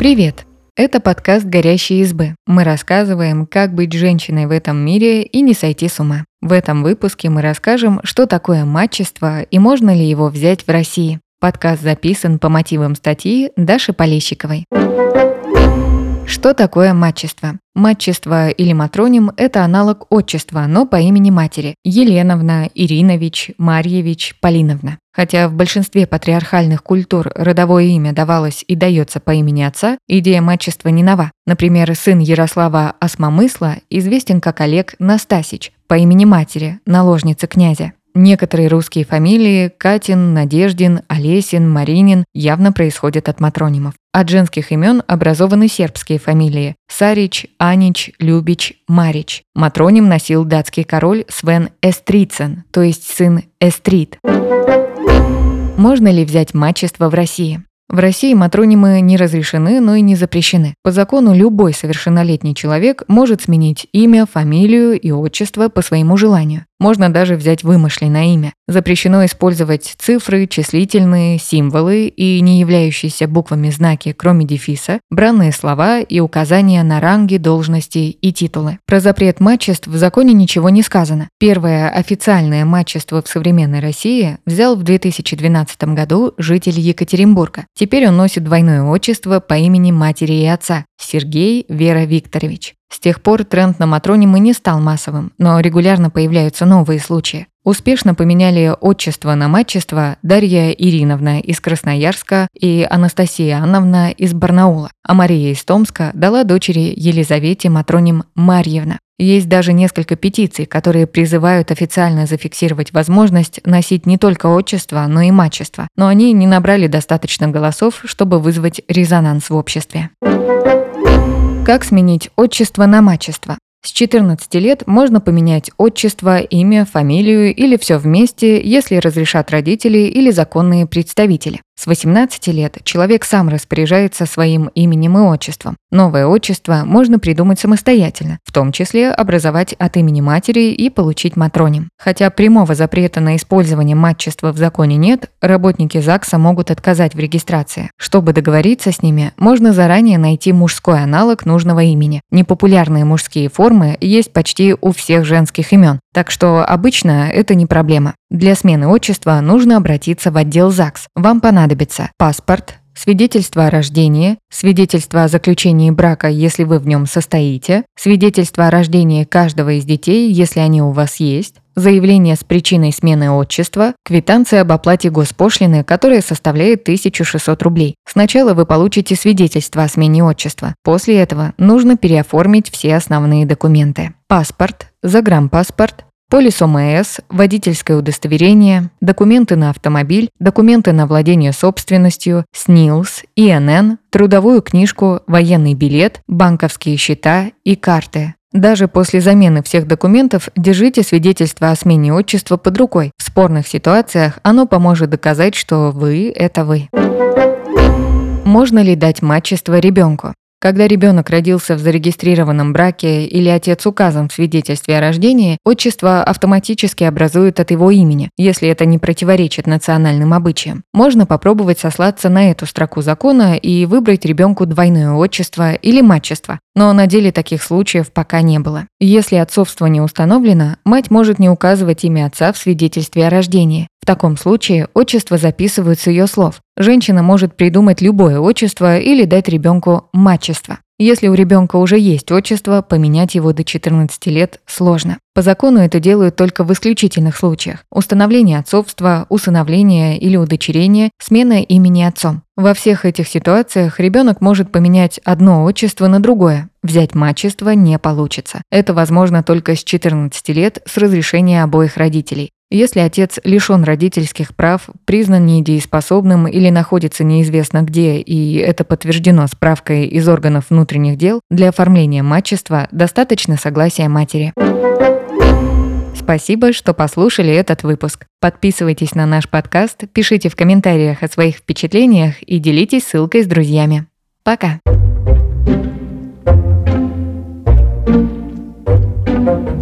Привет! Это подкаст «Горящие избы». Мы рассказываем, как быть женщиной в этом мире и не сойти с ума. В этом выпуске мы расскажем, что такое матчество и можно ли его взять в России. Подкаст записан по мотивам статьи Даши Полещиковой. Что такое матчество? Матчество или матроним – это аналог отчества, но по имени матери – Еленовна, Иринович, Марьевич, Полиновна. Хотя в большинстве патриархальных культур родовое имя давалось и дается по имени отца, идея матчества не нова. Например, сын Ярослава Осмомысла известен как Олег Настасич по имени матери, наложницы князя. Некоторые русские фамилии – Катин, Надеждин, Олесин, Маринин – явно происходят от матронимов. От женских имен образованы сербские фамилии – Сарич, Анич, Любич, Марич. Матроним носил датский король Свен Эстрицен, то есть сын Эстрит. Можно ли взять мачество в России? В России матронимы не разрешены, но и не запрещены. По закону любой совершеннолетний человек может сменить имя, фамилию и отчество по своему желанию. Можно даже взять вымышленное имя. Запрещено использовать цифры, числительные, символы и не являющиеся буквами знаки, кроме дефиса, бранные слова и указания на ранги, должности и титулы. Про запрет матчеств в законе ничего не сказано. Первое официальное матчество в современной России взял в 2012 году житель Екатеринбурга. Теперь он носит двойное отчество по имени матери и отца – Сергей Вера Викторович. С тех пор тренд на матронимы не стал массовым, но регулярно появляются новые случаи. Успешно поменяли отчество на матчество Дарья Ириновна из Красноярска и Анастасия Анновна из Барнаула, а Мария из Томска дала дочери Елизавете матроним Марьевна. Есть даже несколько петиций, которые призывают официально зафиксировать возможность носить не только отчество, но и матчество, но они не набрали достаточно голосов, чтобы вызвать резонанс в обществе. Как сменить отчество на мачество? С 14 лет можно поменять отчество, имя, фамилию или все вместе, если разрешат родители или законные представители. С 18 лет человек сам распоряжается своим именем и отчеством. Новое отчество можно придумать самостоятельно, в том числе образовать от имени матери и получить матроним. Хотя прямого запрета на использование матчества в законе нет, работники ЗАГСа могут отказать в регистрации. Чтобы договориться с ними, можно заранее найти мужской аналог нужного имени. Непопулярные мужские формы есть почти у всех женских имен, так что обычно это не проблема. Для смены отчества нужно обратиться в отдел ЗАГС. Вам понадобится паспорт, свидетельство о рождении, свидетельство о заключении брака, если вы в нем состоите, свидетельство о рождении каждого из детей, если они у вас есть, заявление с причиной смены отчества, квитанция об оплате госпошлины, которая составляет 1600 рублей. Сначала вы получите свидетельство о смене отчества. После этого нужно переоформить все основные документы. Паспорт, загранпаспорт, Полис ОМС, водительское удостоверение, документы на автомобиль, документы на владение собственностью, СНИЛС, ИНН, трудовую книжку, военный билет, банковские счета и карты. Даже после замены всех документов держите свидетельство о смене отчества под рукой. В спорных ситуациях оно поможет доказать, что вы – это вы. Можно ли дать мачество ребенку? Когда ребенок родился в зарегистрированном браке или отец указан в свидетельстве о рождении, отчество автоматически образует от его имени, если это не противоречит национальным обычаям. Можно попробовать сослаться на эту строку закона и выбрать ребенку двойное отчество или матчество, но на деле таких случаев пока не было. Если отцовство не установлено, мать может не указывать имя отца в свидетельстве о рождении. В таком случае отчество записывают с ее слов. Женщина может придумать любое отчество или дать ребенку матчество. Если у ребенка уже есть отчество, поменять его до 14 лет сложно. По закону это делают только в исключительных случаях. Установление отцовства, усыновление или удочерение, смена имени отцом. Во всех этих ситуациях ребенок может поменять одно отчество на другое. Взять мачество не получится. Это возможно только с 14 лет с разрешения обоих родителей. Если отец лишен родительских прав, признан недееспособным или находится неизвестно где, и это подтверждено справкой из органов внутренних дел, для оформления матчества достаточно согласия матери. Спасибо, что послушали этот выпуск. Подписывайтесь на наш подкаст, пишите в комментариях о своих впечатлениях и делитесь ссылкой с друзьями. Пока! thank you